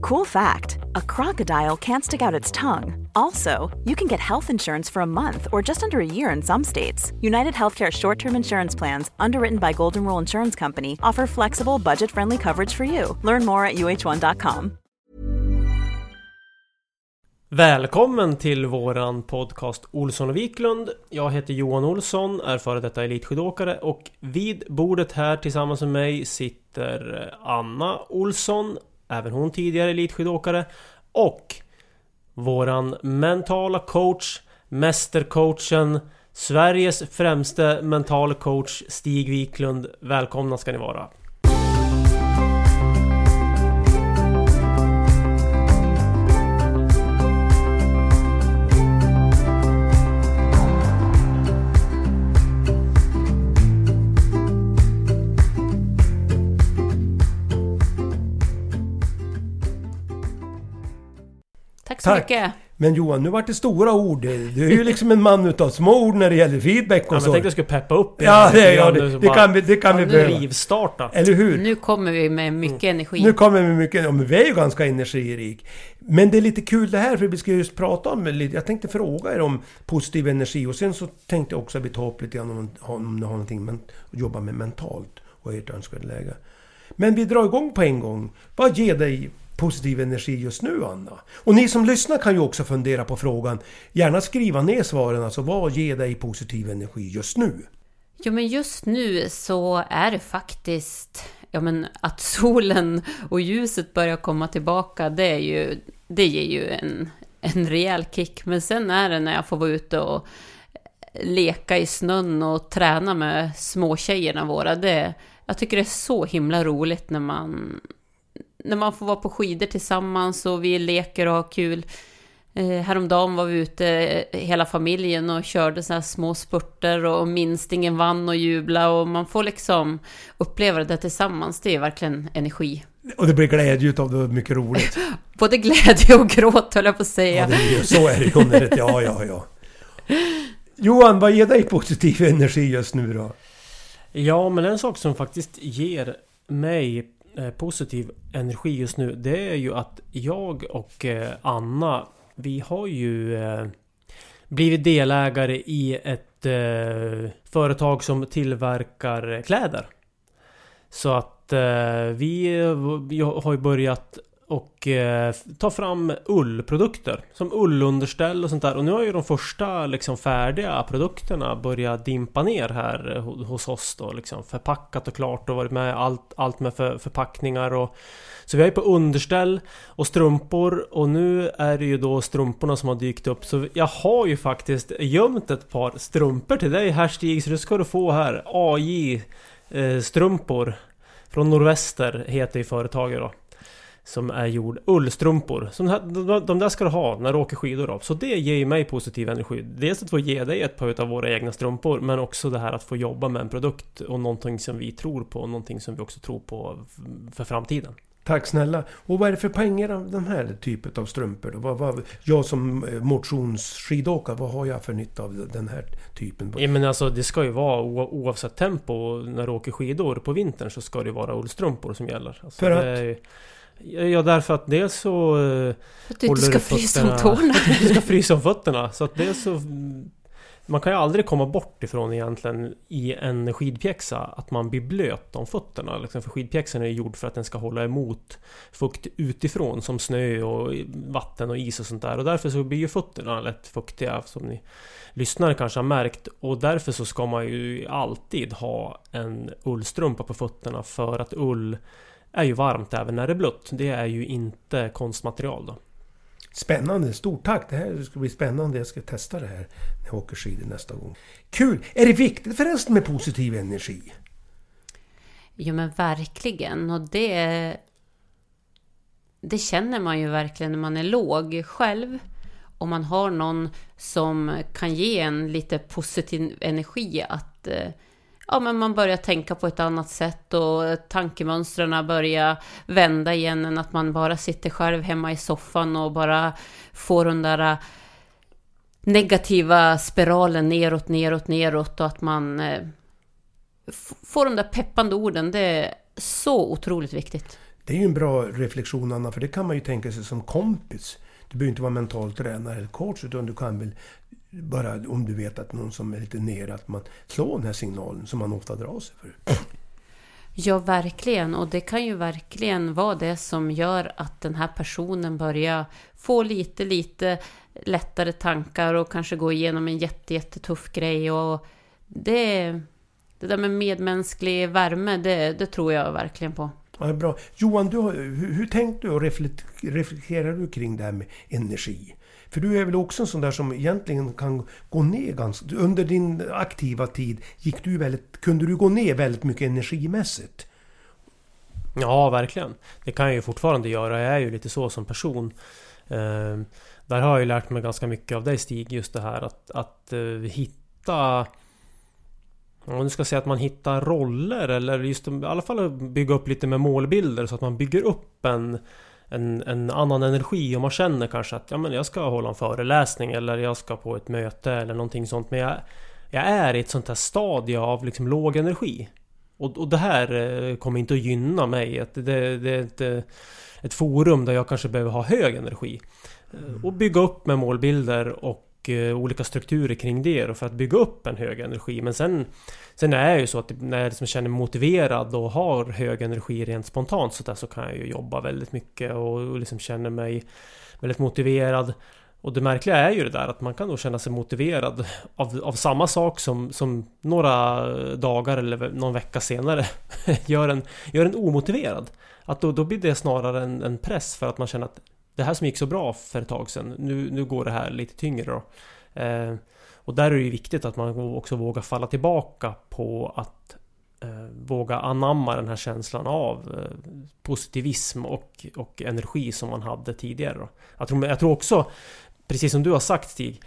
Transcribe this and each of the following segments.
Cool fact a crocodile can't stick out its tongue. Also, you can get health insurance for a month or just under a year in some states. United Healthcare short term insurance plans, underwritten by Golden Rule Insurance Company, offer flexible, budget friendly coverage for you. Learn more at uh1.com. Välkommen till våran podcast Olsson och Wiklund. Jag heter Johan Olsson, är före detta elitskidåkare och vid bordet här tillsammans med mig sitter eh, Anna Olsson, även hon tidigare elitskidåkare och våran mentala coach, mästercoachen, Sveriges främste mentala coach Stig Wiklund. Välkomna ska ni vara. Tack så Tack. mycket. Men Johan, nu vart det stora ord. Du är ju liksom en man utav små ord när det gäller feedback och Ja, så. jag tänkte jag skulle peppa upp er Ja, det, ja, det, det kan vi, det kan vi Ja, nu behöva. Rivstarta. Eller hur? Nu kommer vi med mycket energi. Nu kommer vi mycket... Ja, men vi är ju ganska energirik. Men det är lite kul det här, för vi ska just prata om lite... Jag tänkte fråga er om positiv energi och sen så tänkte jag också att vi tar upp lite grann om, om ni har någonting men, att jobba med mentalt och ert önskade läge. Men vi drar igång på en gång. Vad ger dig positiv energi just nu, Anna? Och ni som lyssnar kan ju också fundera på frågan. Gärna skriva ner svaren, alltså vad ger dig positiv energi just nu? Jo, men just nu så är det faktiskt ja, men att solen och ljuset börjar komma tillbaka. Det, är ju, det ger ju en, en rejäl kick. Men sen är det när jag får vara ute och leka i snön och träna med småtjejerna våra. Det, jag tycker det är så himla roligt när man, när man får vara på skidor tillsammans och vi leker och har kul. Eh, häromdagen var vi ute eh, hela familjen och körde så här små spurter och minstingen vann och jubla och man får liksom uppleva det där tillsammans. Det är verkligen energi. Och det blir glädje utav det, mycket roligt. Både glädje och gråt höll jag på att säga. Ja, det är, ju- så är det ju. om det är rätt. Ja, ja, ja. Johan, vad ger dig positiv energi just nu då? Ja, men en sak som faktiskt ger mig Eh, positiv energi just nu Det är ju att jag och eh, Anna Vi har ju eh, Blivit delägare i ett företag som tillverkar kläder. Så att vi har ju börjat och eh, ta fram ullprodukter Som ullunderställ och sånt där. Och nu har ju de första liksom färdiga produkterna börjat dimpa ner här eh, hos oss då liksom. Förpackat och klart och varit med allt, allt med för, förpackningar och Så vi är ju på underställ och strumpor och nu är det ju då strumporna som har dykt upp. Så jag har ju faktiskt gömt ett par strumpor till dig här Stig så det ska du få här. AJ eh, strumpor Från Nordväster heter ju företaget då som är gjord ullstrumpor. Så de, där ska du ha när du åker skidor då. Så det ger ju mig positiv energi. Dels att få ge dig ett par av våra egna strumpor men också det här att få jobba med en produkt och någonting som vi tror på och någonting som vi också tror på för framtiden. Tack snälla. Och vad är det för poänger av den här typen av strumpor då? Vad, vad, jag som eh, motionsskidåkare, vad har jag för nytta av den här typen? Ja, men alltså det ska ju vara oavsett tempo när du åker skidor på vintern så ska det vara ullstrumpor som gäller. Alltså, För att? Ja, därför att dels så... eh, För att du inte ska frysa om fötterna- tårna. För att du ska frysa om fötterna. Så att dels så... man kan ju aldrig komma bort ifrån egentligen i en skidpjäxa att man blir blöt om fötterna. Liksom, för skidpjäxan är gjord för att den ska hålla emot fukt utifrån som snö och vatten och is och sånt där. Och därför så blir ju fötterna lätt fuktiga som ni lyssnare kanske har märkt. Och därför så ska man ju alltid ha en ullstrumpa på fötterna för att ull är ju varmt även när det är blött. Det är ju inte konstmaterial då. Spännande, stort tack! Det här ska bli spännande. Jag ska testa det här när jag åker skidor nästa gång. Kul! Är det viktigt förresten med positiv energi? Jo men verkligen och det... Det känner man ju verkligen när man är låg själv. Om man har någon som kan ge en lite positiv energi att eh, ja, men man börjar tänka på ett annat sätt och tankemönstren börjar vända igen än att man bara sitter själv hemma i soffan och bara får den där äh, negativa spiralen neråt, neråt, neråt och att man eh, får de där peppande orden. Det är så otroligt viktigt. Det är ju en bra reflektion Anna, för det kan man ju tänka sig som kompis. Du behöver inte vara mental tränare eller coach, utan du kan väl bara om du vet att någon som är lite nere, att man slår den här signalen som man ofta drar sig för. Ja, verkligen. Och det kan ju verkligen vara det som gör att den här personen börjar få lite, lite lättare tankar och kanske gå igenom en jätte, jättetuff grej. Och det, det där med medmänsklig värme, det, det tror jag verkligen på. Ja, bra. Johan, du, hur, hur tänkte du och reflekterar du kring det här med energi? För du är väl också en sån där som egentligen kan gå ner ganska... Under din aktiva tid gick du väldigt, kunde du gå ner väldigt mycket energimässigt. Ja, verkligen. Det kan jag ju fortfarande göra. Jag är ju lite så som person. Eh, där har jag ju lärt mig ganska mycket av dig Stig, just det här att, att eh, hitta... Om du ska säga att man hittar roller eller just i alla fall bygga upp lite med målbilder så att man bygger upp en en, en annan energi och man känner kanske att ja, men jag ska hålla en föreläsning eller jag ska på ett möte eller någonting sånt. Men jag, jag är i ett sånt här stadie av liksom låg energi. Och, och det här eh, kommer inte att gynna mig. Det, det, det är ett, eh, ett forum där jag kanske behöver ha hög energi. Mm. Och bygga upp med målbilder och Eh, olika strukturer kring det för att bygga upp en hög energi. Men sen, sen är det ju så att när jag liksom känner mig motiverad och har hög energi rent spontant så, där, så kan jag ju jobba väldigt mycket och liksom känner mig väldigt motiverad. Och det märkliga är ju det där att man kan då känna sig motiverad av, av samma sak som, som några dagar eller någon vecka senare gör en, gör en omotiverad. Att då, då blir det snarare en, en press för att man känner att det här som gick så bra för ett tag sedan, nu, nu går det här lite tyngre då. Eh, och där är det ju viktigt att man också vågar falla tillbaka på att eh, våga anamma den här känslan av eh, positivism och, och energi som man hade tidigare. Då. Jag, tror, jag tror också, precis som du har sagt Stig,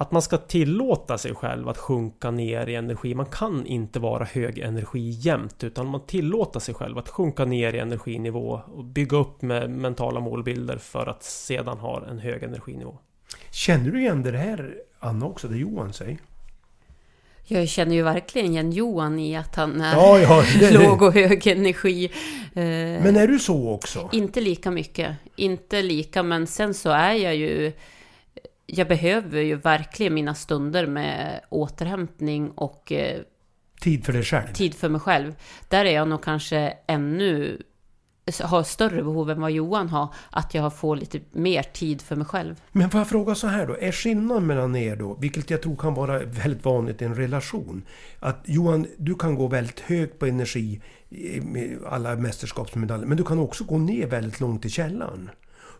att man ska tillåta sig själv att sjunka ner i energi. Man kan inte vara hög energi jämt utan man tillåter sig själv att sjunka ner i energinivå och bygga upp med mentala målbilder för att sedan ha en hög energinivå. Känner du igen det här Anna också, det Johan säger? Jag känner ju verkligen igen Johan i att han är ja, ja, det, låg och hög energi. Eh, men är du så också? Inte lika mycket. Inte lika, men sen så är jag ju jag behöver ju verkligen mina stunder med återhämtning och eh, Tid för dig själv? Tid för mig själv. Där är jag nog kanske ännu har större behov än vad Johan har, att jag får lite mer tid för mig själv. Men får jag fråga så här då, är skillnaden mellan er då, vilket jag tror kan vara väldigt vanligt i en relation, att Johan, du kan gå väldigt högt på energi med alla mästerskapsmedaljer, men du kan också gå ner väldigt långt i källaren.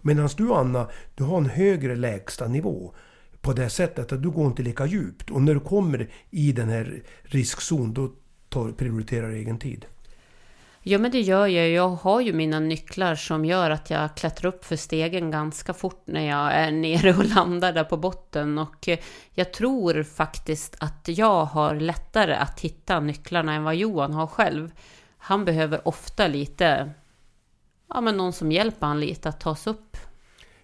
Medan du Anna, du har en högre lägsta nivå på det sättet att du går inte lika djupt. Och när du kommer i den här riskzon, då tar, prioriterar du egen tid. Ja, men det gör jag. Jag har ju mina nycklar som gör att jag klättrar upp för stegen ganska fort när jag är nere och landar där på botten. Och jag tror faktiskt att jag har lättare att hitta nycklarna än vad Johan har själv. Han behöver ofta lite ja, men någon som hjälper han lite att ta sig upp.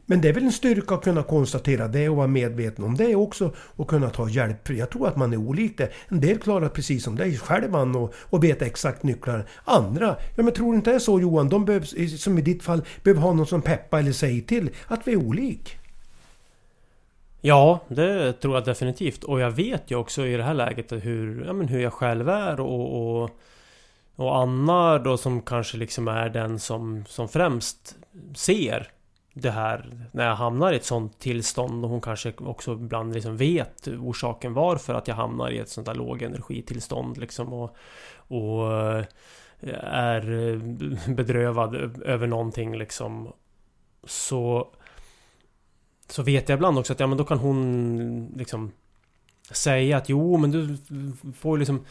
Men det är väl en styrka att kunna konstatera det och vara medveten om det också och kunna ta hjälp. Jag tror att man är olika. En del klarar precis som dig själv och, och vet exakt nycklar. Andra, ja men tror du inte det är så Johan? De behöver, som i ditt fall, behöver ha någon som peppar eller säger till att vi är olika. Ja, det tror jag definitivt. Och jag vet ju också i det här läget hur, ja, men hur jag själv är och, och, och Anna då som kanske liksom är den som, som främst ser det här när jag hamnar i ett sånt tillstånd. Och hon kanske också ibland liksom vet orsaken varför att jag hamnar i ett sånt där lågenergitillstånd liksom. Och, och eh, är eh, bedrövad över någonting liksom. Så så vet jag ibland också att ja men då kan hon liksom säga att jo men du får liksom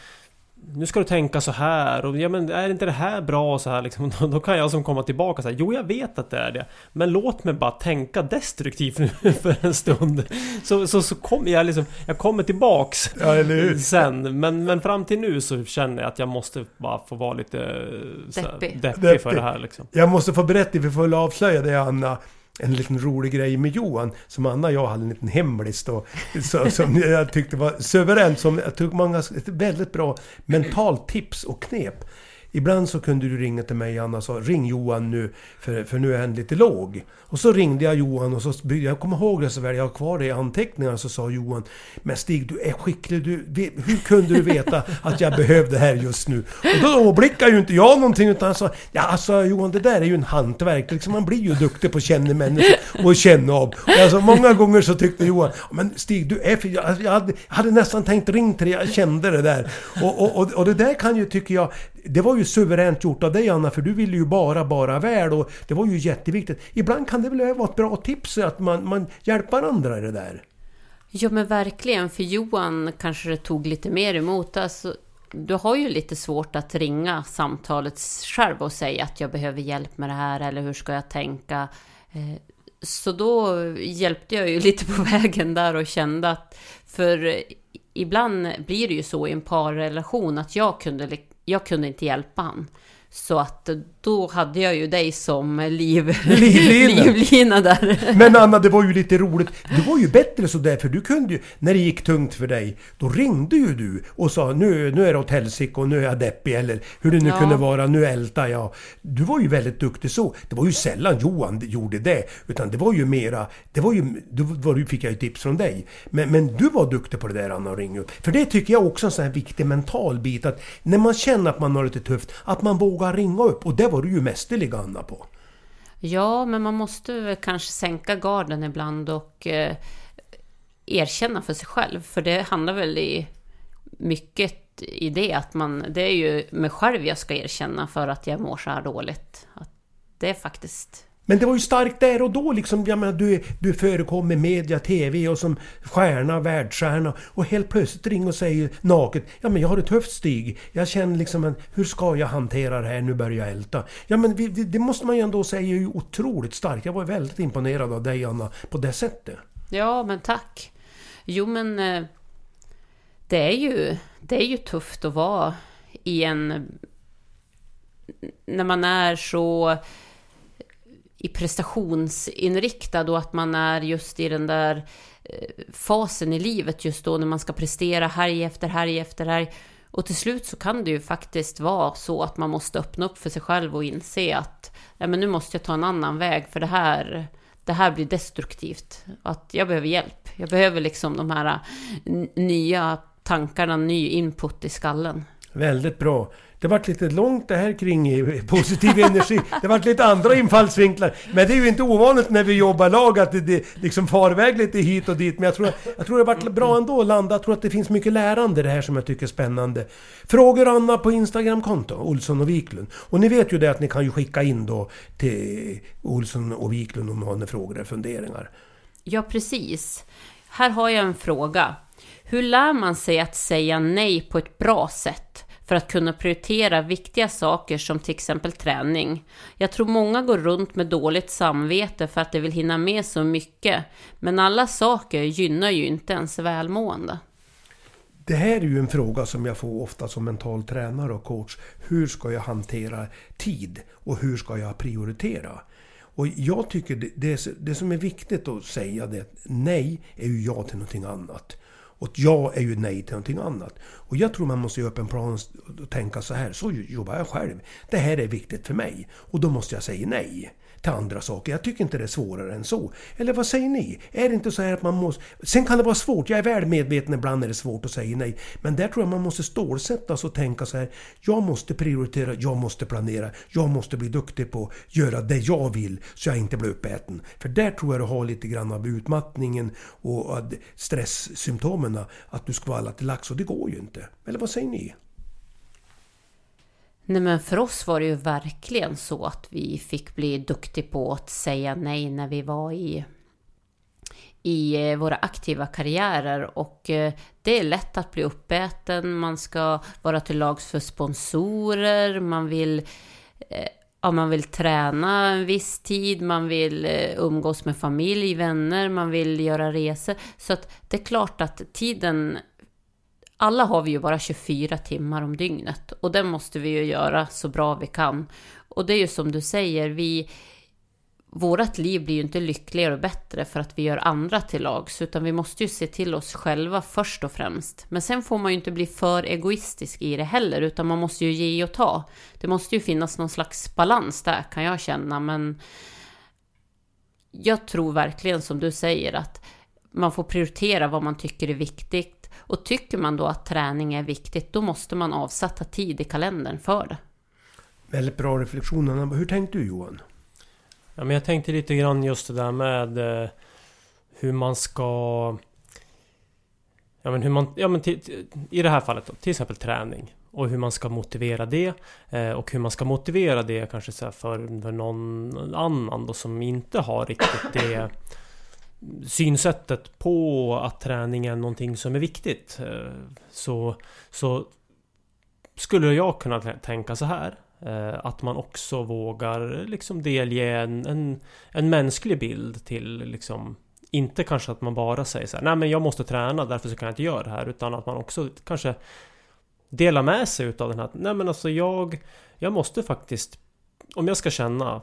nu ska du tänka så här och ja men är inte det här bra så här liksom? Då kan jag som komma tillbaka och säga Jo jag vet att det är det. Men låt mig bara tänka destruktivt nu för en stund. Så, så, så kommer jag liksom Jag kommer tillbaks Ja, Sen. Men, men fram till nu så känner jag att jag måste bara få vara lite Deppig, deppig för det här liksom. Jag måste få berätta, vi får avslöja det Anna en liten rolig grej med Johan, som Anna och jag hade en liten hemlis då, så, som jag tyckte var suveränt, som jag tog många, ett väldigt bra mentalt tips och knep. Ibland så kunde du ringa till mig Anna och sa ring Johan nu för, för nu är han lite låg. Och så ringde jag Johan och så jag kommer ihåg det så väl, jag har kvar det i anteckningarna så sa Johan Men Stig du är skicklig, du, hur kunde du veta att jag behövde det här just nu? Och då blickade ju inte jag någonting utan han sa Ja alltså Johan det där är ju en hantverk, liksom, man blir ju duktig på att känna människor och känna av. Och alltså, många gånger så tyckte Johan Men Stig du är för, jag, jag, hade, jag hade nästan tänkt ring till dig, jag kände det där. Och, och, och, och det där kan ju tycker jag det var ju suveränt gjort av dig Anna, för du ville ju bara, bara väl och det var ju jätteviktigt. Ibland kan det väl vara ett bra tips att man, man hjälper andra i det där? Ja men verkligen, för Johan kanske det tog lite mer emot. Alltså, du har ju lite svårt att ringa samtalet själv och säga att jag behöver hjälp med det här eller hur ska jag tänka? Eh, så då hjälpte jag ju lite på vägen där och kände att för ibland blir det ju så i en parrelation att jag kunde jag kunde inte hjälpa han. Så att då hade jag ju dig som liv, livlina. livlina där. Men Anna, det var ju lite roligt. Det var ju bättre sådär, för du kunde ju, när det gick tungt för dig, då ringde ju du och sa nu, nu är det åt helsike och nu är jag deppig eller hur det nu ja. kunde vara, nu ältar jag. Du var ju väldigt duktig så. Det var ju sällan Johan gjorde det, utan det var ju mera, det var ju, då fick jag ju tips från dig. Men, men du var duktig på det där Anna, att ringa upp. För det tycker jag också är en sån här viktig mental bit, att när man känner att man har lite tufft, att man vågar ringa upp. Och det var du ju mästerlig Anna på. Ja, men man måste väl kanske sänka garden ibland och eh, erkänna för sig själv. För det handlar väl i mycket i det att man, det är ju mig själv jag ska erkänna för att jag mår så här dåligt. Att det är faktiskt men det var ju starkt där och då liksom. Jag menar, du, du förekom i media, TV och som stjärna, världsstjärna. Och helt plötsligt ringer och säger naket. Ja men jag har det tufft Stig. Jag känner liksom, hur ska jag hantera det här? Nu börjar jag älta. Ja men vi, det måste man ju ändå säga är ju otroligt starkt. Jag var väldigt imponerad av dig Anna, på det sättet. Ja men tack. Jo men... Eh, det är ju, det är ju tufft att vara i en... När man är så i prestationsinriktad och att man är just i den där eh, fasen i livet just då när man ska prestera helg efter helg efter helg. Och till slut så kan det ju faktiskt vara så att man måste öppna upp för sig själv och inse att ja, men nu måste jag ta en annan väg för det här, det här blir destruktivt. Att jag behöver hjälp. Jag behöver liksom de här eh, nya tankarna, ny input i skallen. Väldigt bra. Det vart lite långt det här kring positiv energi. Det vart lite andra infallsvinklar. Men det är ju inte ovanligt när vi jobbar lag att det, det liksom far iväg lite hit och dit. Men jag tror, jag tror det vart bra ändå att landa. Jag tror att det finns mycket lärande det här som jag tycker är spännande. Frågor Anna på Instagramkonto, Olsson och Wiklund. Och ni vet ju det att ni kan ju skicka in då till Olsson och Wiklund om ni har några frågor eller funderingar. Ja, precis. Här har jag en fråga. Hur lär man sig att säga nej på ett bra sätt? För att kunna prioritera viktiga saker som till exempel träning. Jag tror många går runt med dåligt samvete för att de vill hinna med så mycket, men alla saker gynnar ju inte ens välmående. Det här är ju en fråga som jag får ofta som mental tränare och coach. Hur ska jag hantera tid och hur ska jag prioritera? Och jag tycker det, det, det som är viktigt att säga det nej är ju ja till någonting annat. Och ett ja är ju nej till någonting annat. Och jag tror man måste göra upp en plan och tänka så här. Så jobbar jag själv. Det här är viktigt för mig. Och då måste jag säga nej till andra saker. Jag tycker inte det är svårare än så. Eller vad säger ni? Är det inte så här att man måste... Sen kan det vara svårt, jag är väl medveten ibland är det svårt att säga nej. Men där tror jag man måste stålsätta sig och tänka så här. Jag måste prioritera, jag måste planera, jag måste bli duktig på att göra det jag vill så jag inte blir uppäten. För där tror jag du har lite grann av utmattningen och stresssymptomen. Att du ska vara alla till lax och det går ju inte. Eller vad säger ni? Nej men för oss var det ju verkligen så att vi fick bli duktiga på att säga nej när vi var i, i eh, våra aktiva karriärer. Och eh, det är lätt att bli uppäten, man ska vara till lags för sponsorer, man vill eh, ja, man vill träna en viss tid, man vill umgås med familj, vänner, man vill göra resor. Så att det är klart att tiden alla har vi ju bara 24 timmar om dygnet och det måste vi ju göra så bra vi kan. Och det är ju som du säger, vi, vårat liv blir ju inte lyckligare och bättre för att vi gör andra till lags, utan vi måste ju se till oss själva först och främst. Men sen får man ju inte bli för egoistisk i det heller, utan man måste ju ge och ta. Det måste ju finnas någon slags balans där kan jag känna, men jag tror verkligen som du säger att man får prioritera vad man tycker är viktigt och tycker man då att träning är viktigt, då måste man avsätta tid i kalendern för det. Väldigt bra reflektioner. Hur tänkte du Johan? Ja, men jag tänkte lite grann just det där med eh, hur man ska... Ja, men hur man, ja, men I det här fallet då, till exempel träning. Och hur man ska motivera det. Eh, och hur man ska motivera det kanske så för, för någon annan då som inte har riktigt det synsättet på att träning är någonting som är viktigt eh, så, så skulle jag kunna tänka så här eh, att man också vågar liksom delge en, en, en mänsklig bild till liksom Inte kanske att man bara säger så här, Nej men jag måste träna därför så kan jag inte göra det här utan att man också kanske Delar med sig utav den här Nej men alltså jag Jag måste faktiskt Om jag ska känna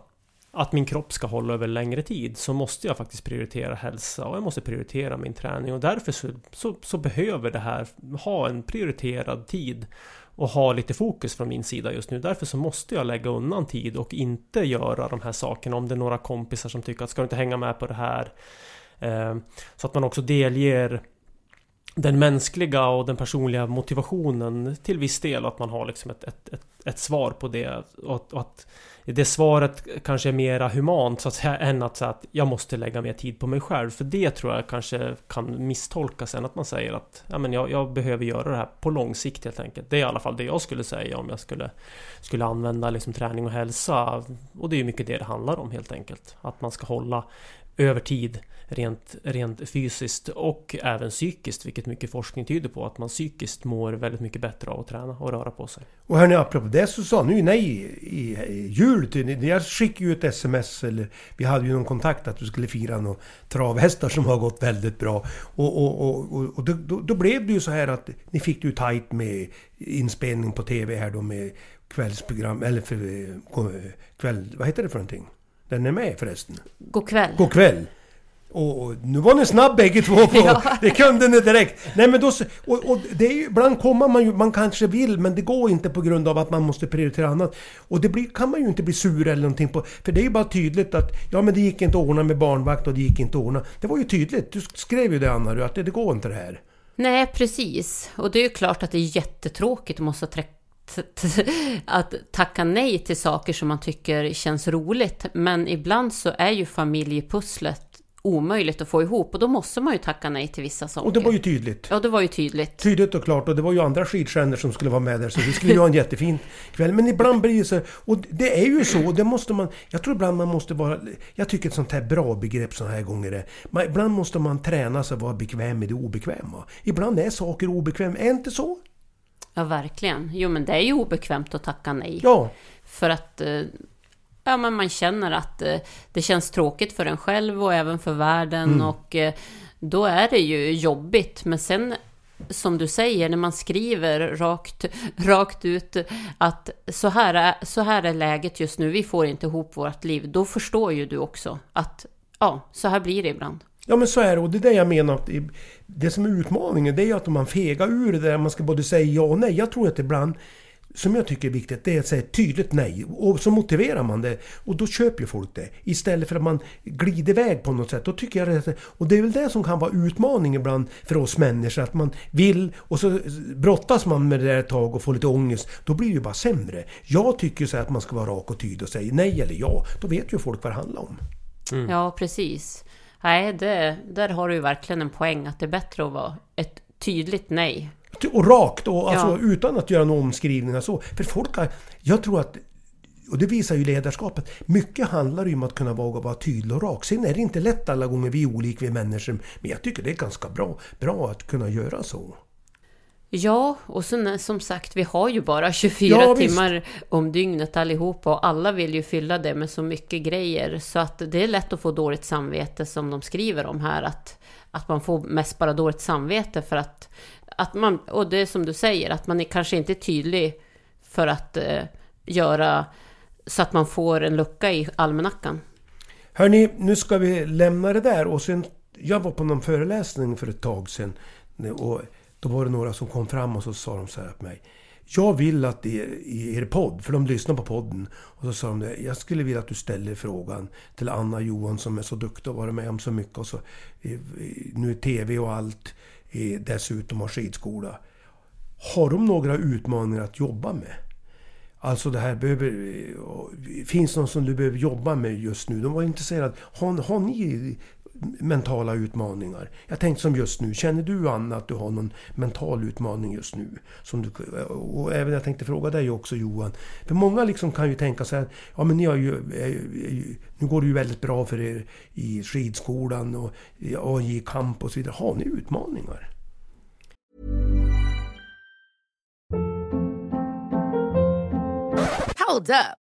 att min kropp ska hålla över längre tid så måste jag faktiskt prioritera hälsa och jag måste prioritera min träning och därför så, så, så, behöver det här ha en prioriterad tid och ha lite fokus från min sida just nu. Därför så måste jag lägga undan tid och inte göra de här sakerna om det är några kompisar som tycker att ska du inte hänga med på det här? Eh, så att man också delger den mänskliga och den personliga motivationen till viss del att man har liksom ett, ett, ett, ett svar på det och och att det svaret kanske är mera humant så att säga än att säga att jag måste lägga mer tid på mig själv. För det tror jag kanske kan misstolkas än att man säger att ja, men jag, jag, behöver göra det här på lång sikt helt enkelt. Det är i alla fall det jag skulle säga om jag skulle, skulle använda liksom träning och hälsa. Och det är ju mycket det det handlar om helt enkelt. Att man ska hålla över tid rent, rent fysiskt och även psykiskt, vilket mycket forskning tyder på. Att man psykiskt mår väldigt mycket bättre av att träna och röra på sig. Och hörni, apropå det så sa ni ju nej i, i jul till Jag skickade ju ett sms, eller vi hade ju någon kontakt att du skulle fira några travhästar som har gått väldigt bra. Och, och, och, och då, då, blev det ju så här att ni fick det ju tajt med inspelning på TV här då med kvällsprogram, eller för, kväll, vad heter det för någonting? Den är med förresten. God kväll. God kväll. Och, nu var ni snabb bägge två på ja. Det kunde ni direkt. Nej men då... Och, och det är ju, ibland kommer man ju... Man kanske vill men det går inte på grund av att man måste prioritera annat. Och det blir, kan man ju inte bli sur eller någonting på. För det är ju bara tydligt att... Ja men det gick inte att ordna med barnvakt och det gick inte att ordna. Det var ju tydligt. Du skrev ju det Anna, att det, det går inte det här. Nej precis. Och det är ju klart att det är jättetråkigt att måste träcka att tacka nej till saker som man tycker känns roligt. Men ibland så är ju familjepusslet omöjligt att få ihop och då måste man ju tacka nej till vissa saker. Och det var ju tydligt. Ja, det var ju tydligt. Tydligt och klart och det var ju andra skidstjärnor som skulle vara med där så vi skulle ju ha en jättefin kväll. Men ibland blir det så, och det är ju så, det måste man, jag tror ibland man måste vara, jag tycker ett sånt här bra begrepp såna här gånger är, man, ibland måste man träna sig att vara bekväm med det obekväma. Ibland är saker obekväma, är inte så? Ja, verkligen. Jo, men det är ju obekvämt att tacka nej. Ja. För att eh, ja, men man känner att eh, det känns tråkigt för en själv och även för världen. Mm. Och eh, då är det ju jobbigt. Men sen som du säger, när man skriver rakt, rakt ut att så här, är, så här är läget just nu, vi får inte ihop vårt liv, då förstår ju du också att ja, så här blir det ibland. Ja men så är det och det är det jag menar. Det som är utmaningen det är ju att om man fegar ur det där, man ska både säga ja och nej. Jag tror att ibland som jag tycker är viktigt, det är att säga ett tydligt nej. Och så motiverar man det. Och då köper ju folk det. Istället för att man glider iväg på något sätt. Då tycker jag det, och det är väl det som kan vara utmaningen ibland för oss människor. Att man vill och så brottas man med det där ett tag och får lite ångest. Då blir det ju bara sämre. Jag tycker så att man ska vara rak och tydlig och säga nej eller ja. Då vet ju folk vad det handlar om. Mm. Ja, precis. Nej, det, där har du ju verkligen en poäng att det är bättre att vara ett tydligt nej och rakt och alltså, ja. utan att göra några omskrivningar så. För folk har, jag tror att och det visar ju ledarskapet. Mycket handlar ju om att kunna våga vara tydlig och rak. Sen är det inte lätt alla gånger, vi är olika, vi människor. Men jag tycker det är ganska bra, bra att kunna göra så. Ja, och sen som sagt, vi har ju bara 24 ja, timmar visst. om dygnet allihopa och alla vill ju fylla det med så mycket grejer. Så att det är lätt att få dåligt samvete som de skriver om här. Att, att man får mest bara dåligt samvete för att att man, och det är som du säger, att man är kanske inte är tydlig för att eh, göra så att man får en lucka i almanackan. Hörni, nu ska vi lämna det där och sen... Jag var på någon föreläsning för ett tag sedan och då var det några som kom fram och så sa de så här till mig. Jag vill att er, er podd, för de lyssnar på podden, och så sa de det. Jag skulle vilja att du ställer frågan till Anna Johan som är så duktig och varit med om så mycket och så... Nu är TV och allt dessutom har skidskola. Har de några utmaningar att jobba med? Alltså det här behöver... Eh, finns det någon som du behöver jobba med just nu? De var intresserade. Har, har ni mentala utmaningar? Jag tänkte som just nu. Känner du Anna att du har någon mental utmaning just nu? Som du, och även jag tänkte fråga dig också Johan. För många liksom kan ju tänka så här. Ja men ni har ju... Nu går det ju väldigt bra för er i skidskolan och i AJ Kamp och så vidare. Har ni utmaningar? Hold up.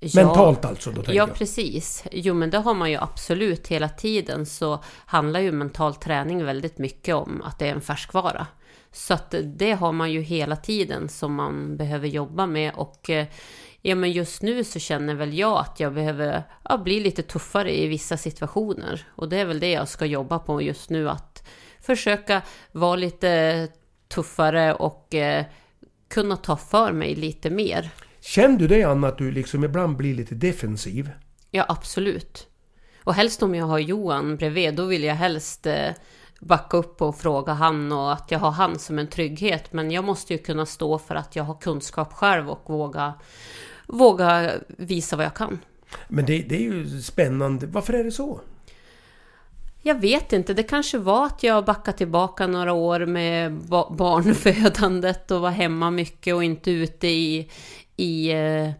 Mentalt alltså? Då ja, precis. Jo, men det har man ju absolut hela tiden så handlar ju mental träning väldigt mycket om att det är en färskvara. Så att det har man ju hela tiden som man behöver jobba med och eh, ja, men just nu så känner väl jag att jag behöver ja, bli lite tuffare i vissa situationer och det är väl det jag ska jobba på just nu att försöka vara lite tuffare och eh, kunna ta för mig lite mer. Känner du det Anna, att du liksom ibland blir lite defensiv? Ja, absolut. Och helst om jag har Johan bredvid, då vill jag helst eh, backa upp och fråga han och att jag har han som en trygghet. Men jag måste ju kunna stå för att jag har kunskap själv och våga, våga visa vad jag kan. Men det, det är ju spännande. Varför är det så? Jag vet inte, det kanske var att jag backade tillbaka några år med barnfödandet och var hemma mycket och inte ute i, i, eh,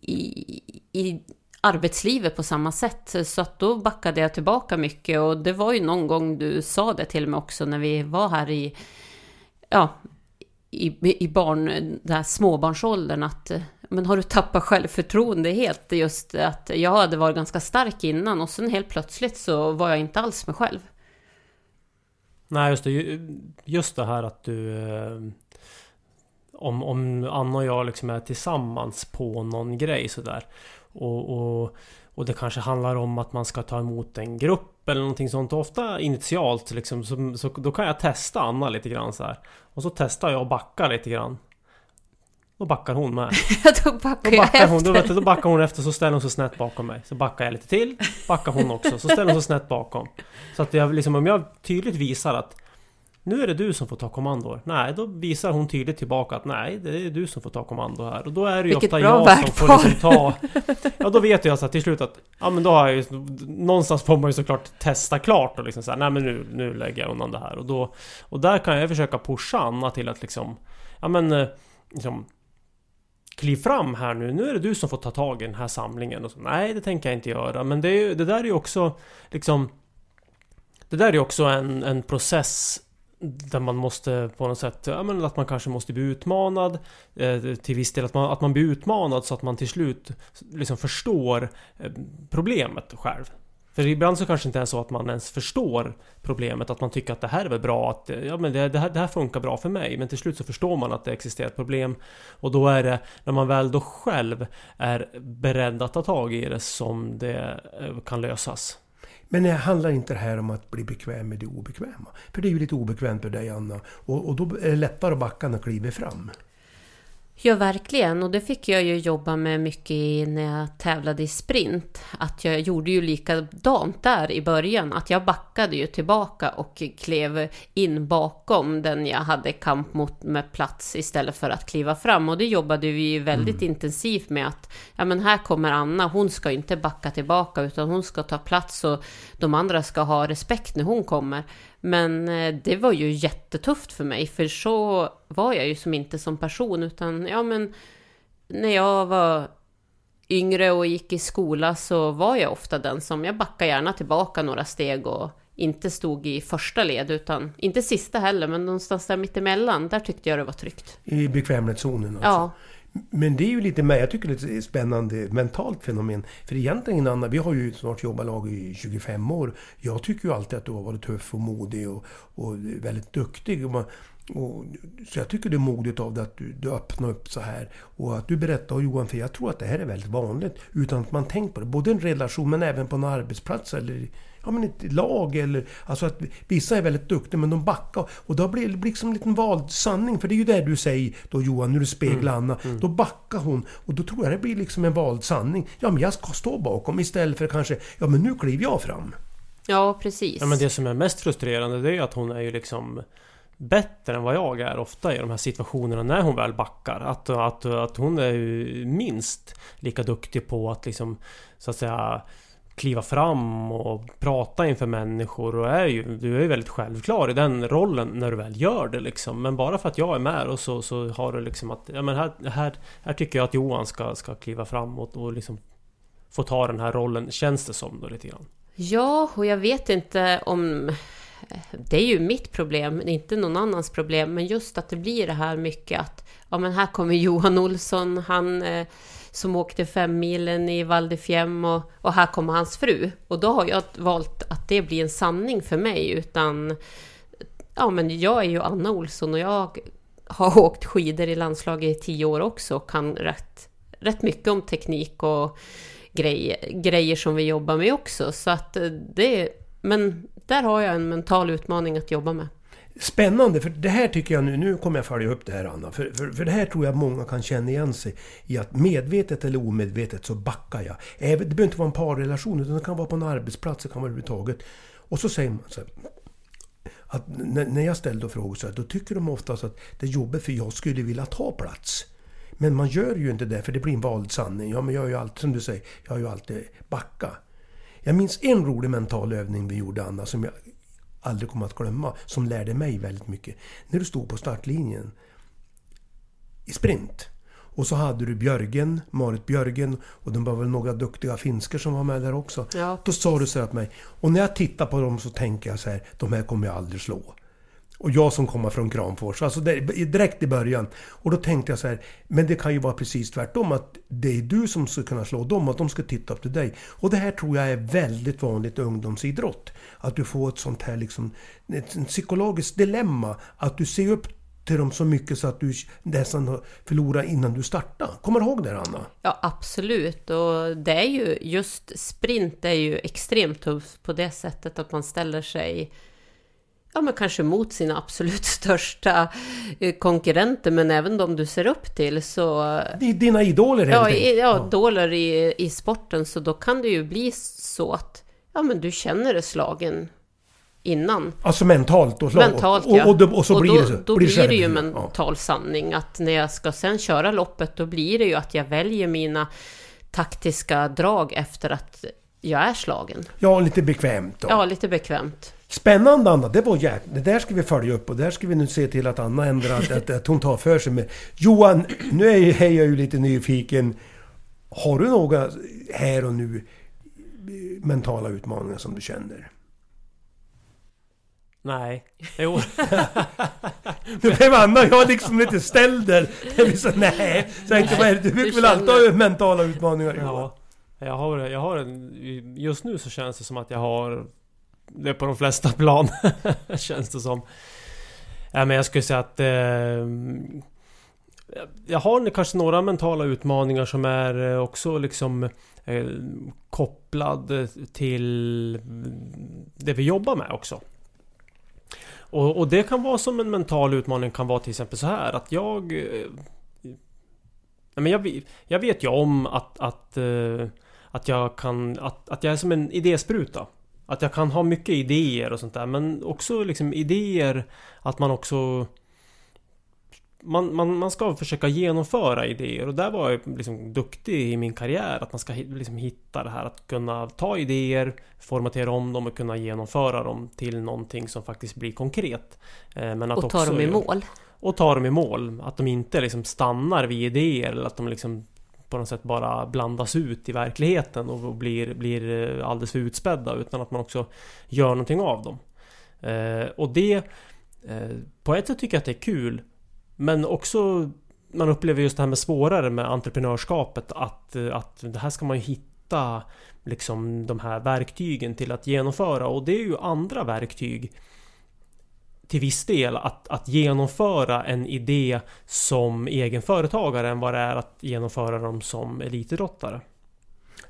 i, i arbetslivet på samma sätt. Så att då backade jag tillbaka mycket och det var ju någon gång du sa det till mig också när vi var här i, ja, i, i barn, där småbarnsåldern att eh, men har du tappat självförtroende helt? Just att jag hade varit ganska stark innan och sen helt plötsligt så var jag inte alls mig själv. Nej, just det. Just det här att du... Eh, om, om Anna och jag liksom är tillsammans på någon grej sådär. Och, och, och det kanske handlar om att man ska ta emot en grupp eller någonting sånt. Ofta initialt liksom, så, så då kan jag testa Anna lite grann så här. Och så testar jag att backa lite grann. Då backar hon med. då backar, då backar jag hon, efter. då, vet du, då backar hon efter så ställer hon sig snett bakom mig. Så backar jag lite till. Backar hon också. Så ställer hon sig snett bakom. Så att jag liksom, om jag tydligt visar att nu är det du som får ta kommando. Nej, då visar hon tydligt tillbaka att nej, det är du som får ta kommando här. Och då är det ju Vilket ofta jag som får liksom ta... Ja, då vet jag så till slut att... Ja, men då har jag ju... Någonstans får man ju såklart testa klart och liksom säga nej men nu, nu lägger jag undan det här. Och då... Och där kan jag försöka pusha Anna till att liksom... Ja men... eh, Liksom, Kliv fram här nu, nu är det du som får ta tag i den här samlingen. Och så, Nej, det tänker jag inte göra. Men det, är, det där är ju också liksom... Det där är ju också en, en process där man måste på något sätt, ja men att man kanske måste bli utmanad eh, Till viss del att man, att man blir utmanad så att man till slut liksom förstår eh, problemet själv. För ibland så kanske inte är så att man ens förstår problemet, att man tycker att det här är väl bra, att eh, ja, men det, det, här, det här funkar bra för mig. Men till slut så förstår man att det existerar ett problem. Och då är det, när man väl då själv är beredd att ta tag i det, som det eh, kan lösas. Men det handlar inte det här om att bli bekväm med det obekväma? För det är ju lite obekvämt för dig Anna. Och, och då är det lättare att backa när kliver fram. Ja, verkligen. Och det fick jag ju jobba med mycket när jag tävlade i sprint. Att jag gjorde ju likadant där i början. Att jag backade ju tillbaka och klev in bakom den jag hade kamp mot med plats istället för att kliva fram. Och det jobbade vi ju väldigt intensivt med att ja, men här kommer Anna. Hon ska inte backa tillbaka utan hon ska ta plats och de andra ska ha respekt när hon kommer. Men eh, det var ju jättetufft för mig, för så var jag ju som inte som person, utan ja men när jag var yngre och gick i skola så var jag ofta den som, jag backade gärna tillbaka några steg och inte stod i första led, utan inte sista heller, men någonstans där mittemellan, där tyckte jag det var tryggt. I bekvämlighetszonen alltså. Ja, men det är ju lite med, jag tycker det är ett spännande mentalt fenomen. För egentligen Anna, vi har ju snart jobbat lag i 25 år. Jag tycker ju alltid att du har varit tuff och modig och, och väldigt duktig. Och man, och, så jag tycker det är modigt av dig att du, du öppnar upp så här. Och att du berättar, och Johan, för jag tror att det här är väldigt vanligt. Utan att man tänker på det. Både i en relation men även på en arbetsplats eller ja, men ett lag. Eller, alltså att vissa är väldigt duktiga men de backar. Och då blir det liksom en liten vald sanning. För det är ju det du säger då Johan, när du speglar Anna. Då backar hon. Och då tror jag det blir liksom en vald sanning. Ja men jag ska stå bakom istället för kanske, ja men nu kliver jag fram. ja precis. Ja men det som är mest frustrerande det är att hon är ju liksom Bättre än vad jag är ofta i de här situationerna när hon väl backar. Att, att, att hon är ju minst lika duktig på att liksom Så att säga Kliva fram och prata inför människor och är ju Du är ju väldigt självklar i den rollen när du väl gör det liksom. Men bara för att jag är med och så, så har du liksom att Ja men här, här, här tycker jag att Johan ska, ska kliva fram och, och liksom Få ta den här rollen känns det som då lite grann. Ja, och jag vet inte om... Det är ju mitt problem, inte någon annans problem, men just att det blir det här mycket att ja, men här kommer Johan Olsson, han eh, som åkte fem milen i Val di Fiemme och, och här kommer hans fru. Och då har jag valt att det blir en sanning för mig, utan ja, men jag är ju Anna Olsson och jag har åkt skidor i landslaget i tio år också och kan rätt, rätt mycket om teknik och grejer, grejer som vi jobbar med också. Så att eh, det, men där har jag en mental utmaning att jobba med. Spännande, för det här tycker jag nu, nu kommer jag följa upp det här Anna. För, för, för det här tror jag många kan känna igen sig i att medvetet eller omedvetet så backar jag. Även, det behöver inte vara en parrelation utan det kan vara på en arbetsplats, det kan vara överhuvudtaget. Och så säger man så här, att när, när jag ställer frågor så här, då tycker de oftast att det är jobbigt för jag skulle vilja ta plats. Men man gör ju inte det för det blir en vald sanning. Ja men jag har ju alltid, som du säger, jag har ju alltid backa. Jag minns en rolig mental övning vi gjorde Anna som jag aldrig kommer att glömma. Som lärde mig väldigt mycket. När du stod på startlinjen i sprint. Och så hade du Björgen, Marit Björgen och det var väl några duktiga finskar som var med där också. Ja. Då sa du så här till mig. Och när jag tittar på dem så tänker jag så här, de här kommer jag aldrig slå. Och jag som kommer från Kramfors, alltså direkt i början. Och då tänkte jag så här, men det kan ju vara precis tvärtom. Att det är du som ska kunna slå dem, att de ska titta upp till dig. Och det här tror jag är väldigt vanligt i ungdomsidrott. Att du får ett sånt här liksom, ett psykologiskt dilemma. Att du ser upp till dem så mycket så att du nästan förlorar innan du startar. Kommer du ihåg det Anna? Ja absolut och det är ju just sprint är ju extremt tufft på det sättet att man ställer sig ja, men kanske mot sina absolut största eh, konkurrenter, men även de du ser upp till. Så, Dina idoler helt ja, i, ja, idoler i, i sporten, så då kan det ju bli så att ja, men du känner dig slagen innan. Alltså mentalt? Och, mentalt, och, ja. och, och, och så och blir då, det så? Då blir, blir det ju mental sanning, att när jag ska sen köra loppet, då blir det ju att jag väljer mina taktiska drag efter att jag är slagen. Ja, lite bekvämt då. Ja, lite bekvämt. Spännande Anna, det var jäk... Det där ska vi följa upp och där ska vi nu se till att Anna ändrar, att, att, att hon tar för sig med... Johan, nu är, är jag ju lite nyfiken. Har du några här och nu mentala utmaningar som du känner? Nej. Jo. nu blev Anna och jag liksom lite ställd där. Jag så, nej. Så jag tänkte, du brukar väl alltid ha mentala utmaningar Johan? Ja. Jag har, jag har en, just nu så känns det som att jag har det är på de flesta plan. känns det som. Ja, men jag skulle säga att... Eh, jag har kanske några mentala utmaningar som är eh, också liksom eh, kopplad till det vi jobbar med också. Och, och, det kan vara som en mental utmaning kan vara till exempel så här att jag... Eh, men jag, jag vet ju om att, att, eh, att jag kan... Att, att jag är som en idéspruta. Att jag kan ha mycket idéer och sånt där men också liksom idéer att man också man, man, man ska försöka genomföra idéer. Och där var jag liksom duktig i min karriär att man ska liksom hitta det här att kunna ta idéer Formatera om dem och kunna genomföra dem till någonting som faktiskt blir konkret. Eh, men att Och ta dem i mål. Och ta dem i mål. Att de inte liksom stannar vid idéer eller att de liksom på något sätt bara blandas ut i verkligheten och blir, blir eh, alldeles för utspädda utan att man också gör någonting av dem. Eh, och det... Eh, på ett sätt tycker jag att det är kul men också man upplever just det här med svårare med entreprenörskapet att, eh, att det här ska man ju hitta liksom de här verktygen till att genomföra och det är ju andra verktyg till viss del att, att genomföra en idé som egen företagare än vad det är att genomföra dem som elitidrottare.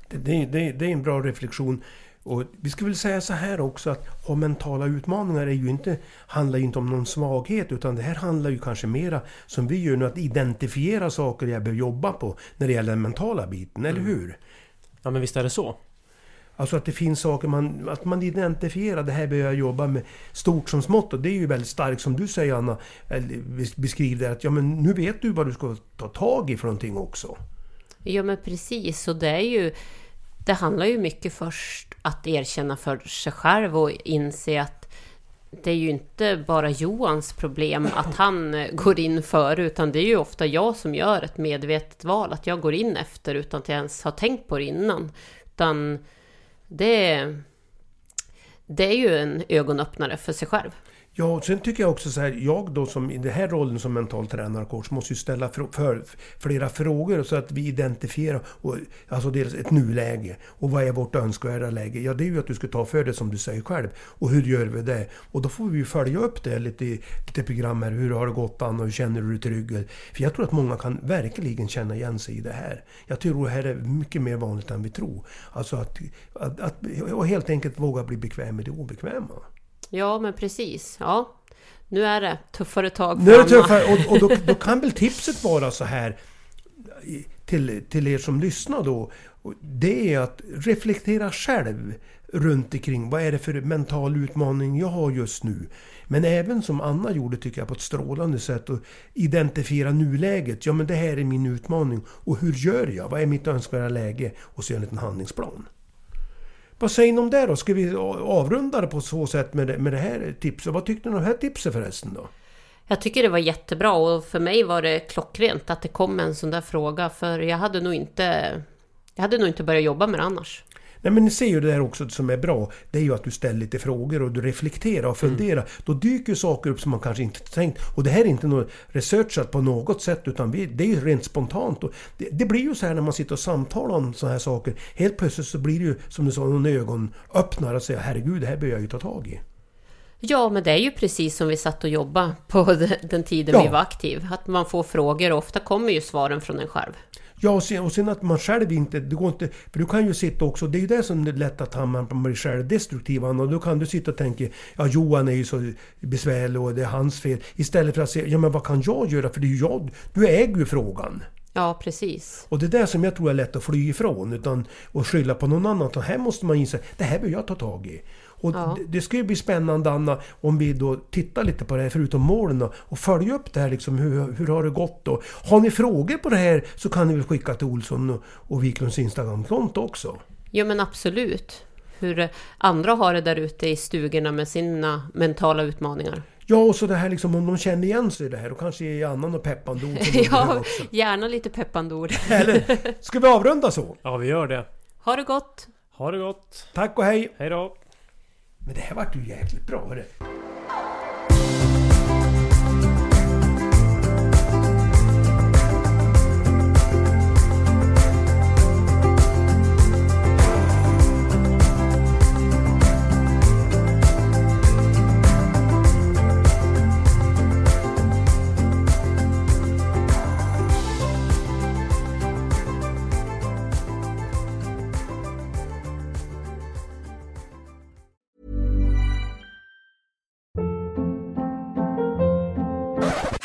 Det, det, det, är en bra reflektion. Och vi ska väl säga så här också att ha mentala utmaningar är ju inte, handlar ju inte om någon svaghet utan det här handlar ju kanske mera som vi gör nu att identifiera saker jag behöver jobba på när det gäller den mentala biten, eller mm. hur? Ja men visst är det så. Alltså att det finns saker man, att man identifierar, det här behöver jag jobba med stort som smått. Och det är ju väldigt starkt som du säger Anna, beskriv det att ja men nu vet du vad du ska ta tag i för någonting också. Ja men precis, och det är ju det handlar ju mycket först att erkänna för sig själv och inse att det är ju inte bara Johans problem att han går in före, utan det är ju ofta jag som gör ett medvetet val, att jag går in efter utan att jag ens har tänkt på det innan. Utan det, det är ju en ögonöppnare för sig själv. Ja, och sen tycker jag också så här, jag då som i den här rollen som mental tränare och coach, måste ju ställa för, för, flera frågor så att vi identifierar, och, alltså dels ett nuläge och vad är vårt önskvärda läge? Ja, det är ju att du ska ta för det som du säger själv. Och hur gör vi det? Och då får vi ju följa upp det lite i lite program här. Hur har det gått Anna? Hur känner du dig trygg? För jag tror att många kan verkligen känna igen sig i det här. Jag tror det här är mycket mer vanligt än vi tror. Alltså att, att, att och helt enkelt våga bli bekväm med det obekväma. Ja, men precis. Ja. Nu är det tuffare tag Nu är det tuffare och, och då, då kan väl tipset vara så här till, till er som lyssnar då. Det är att reflektera själv runt omkring vad är det för mental utmaning jag har just nu. Men även som Anna gjorde tycker jag på ett strålande sätt att identifiera nuläget. Ja men det här är min utmaning och hur gör jag? Vad är mitt önskvärda läge? Och så göra en liten handlingsplan. Vad säger ni om det då? Ska vi avrunda det på så sätt med det, med det här tipset? Vad tyckte ni om det här tipset förresten då? Jag tycker det var jättebra och för mig var det klockrent att det kom en sån där fråga för jag hade nog inte jag hade nog inte börjat jobba med det annars. Nej men ni ser ju det där också som är bra. Det är ju att du ställer lite frågor och du reflekterar och funderar. Då dyker ju saker upp som man kanske inte tänkt. Och det här är inte något researchat på något sätt utan vi, det är ju rent spontant. Det, det blir ju så här när man sitter och samtalar om sådana här saker. Helt plötsligt så blir det ju som du sa, någon ögonöppnare och säger herregud det här bör jag ju ta tag i. Ja, men det är ju precis som vi satt och jobbade på den- den tiden Ja. vi var aktiv. Att man får frågor och ofta kommer ju svaren från en själv. Ja, och sen, och sen att man själv inte... Det går inte... För du kan ju sitta också... Det är ju det som är lätt att man blir självdestruktiv. Och då kan du sitta och tänka ja Johan är ju så besvärlig och det är hans fel. Istället för att säga ja men vad kan jag göra? För det är ju jag... Du äger ju frågan. Ja, precis. Och det är det som jag tror är lätt att fly ifrån. Utan att skylla på någon annan. Och här måste man inse det här vill jag ta tag i. Och Ja. det, det ska ju bli spännande Anna om vi då tittar lite på det här förutom målen då, och följa upp det här liksom. Hur, hur har det gått då? Har ni frågor på det här så kan ni väl skicka till Olsson och, och Wiklunds Instagramkonto också. Ja, men absolut. Hur andra har det där ute i stugorna med sina mentala utmaningar. Ja, och så det här liksom om de känner igen sig i det här och kanske ge Anna något peppande ord. Ja, gärna lite peppande ord. Eller, ska vi avrunda så? Ja, vi gör det. Ha det gott! Ha det gott! Tack och hej! Hej då! Men det här vart ju jäkligt bra. Hörru.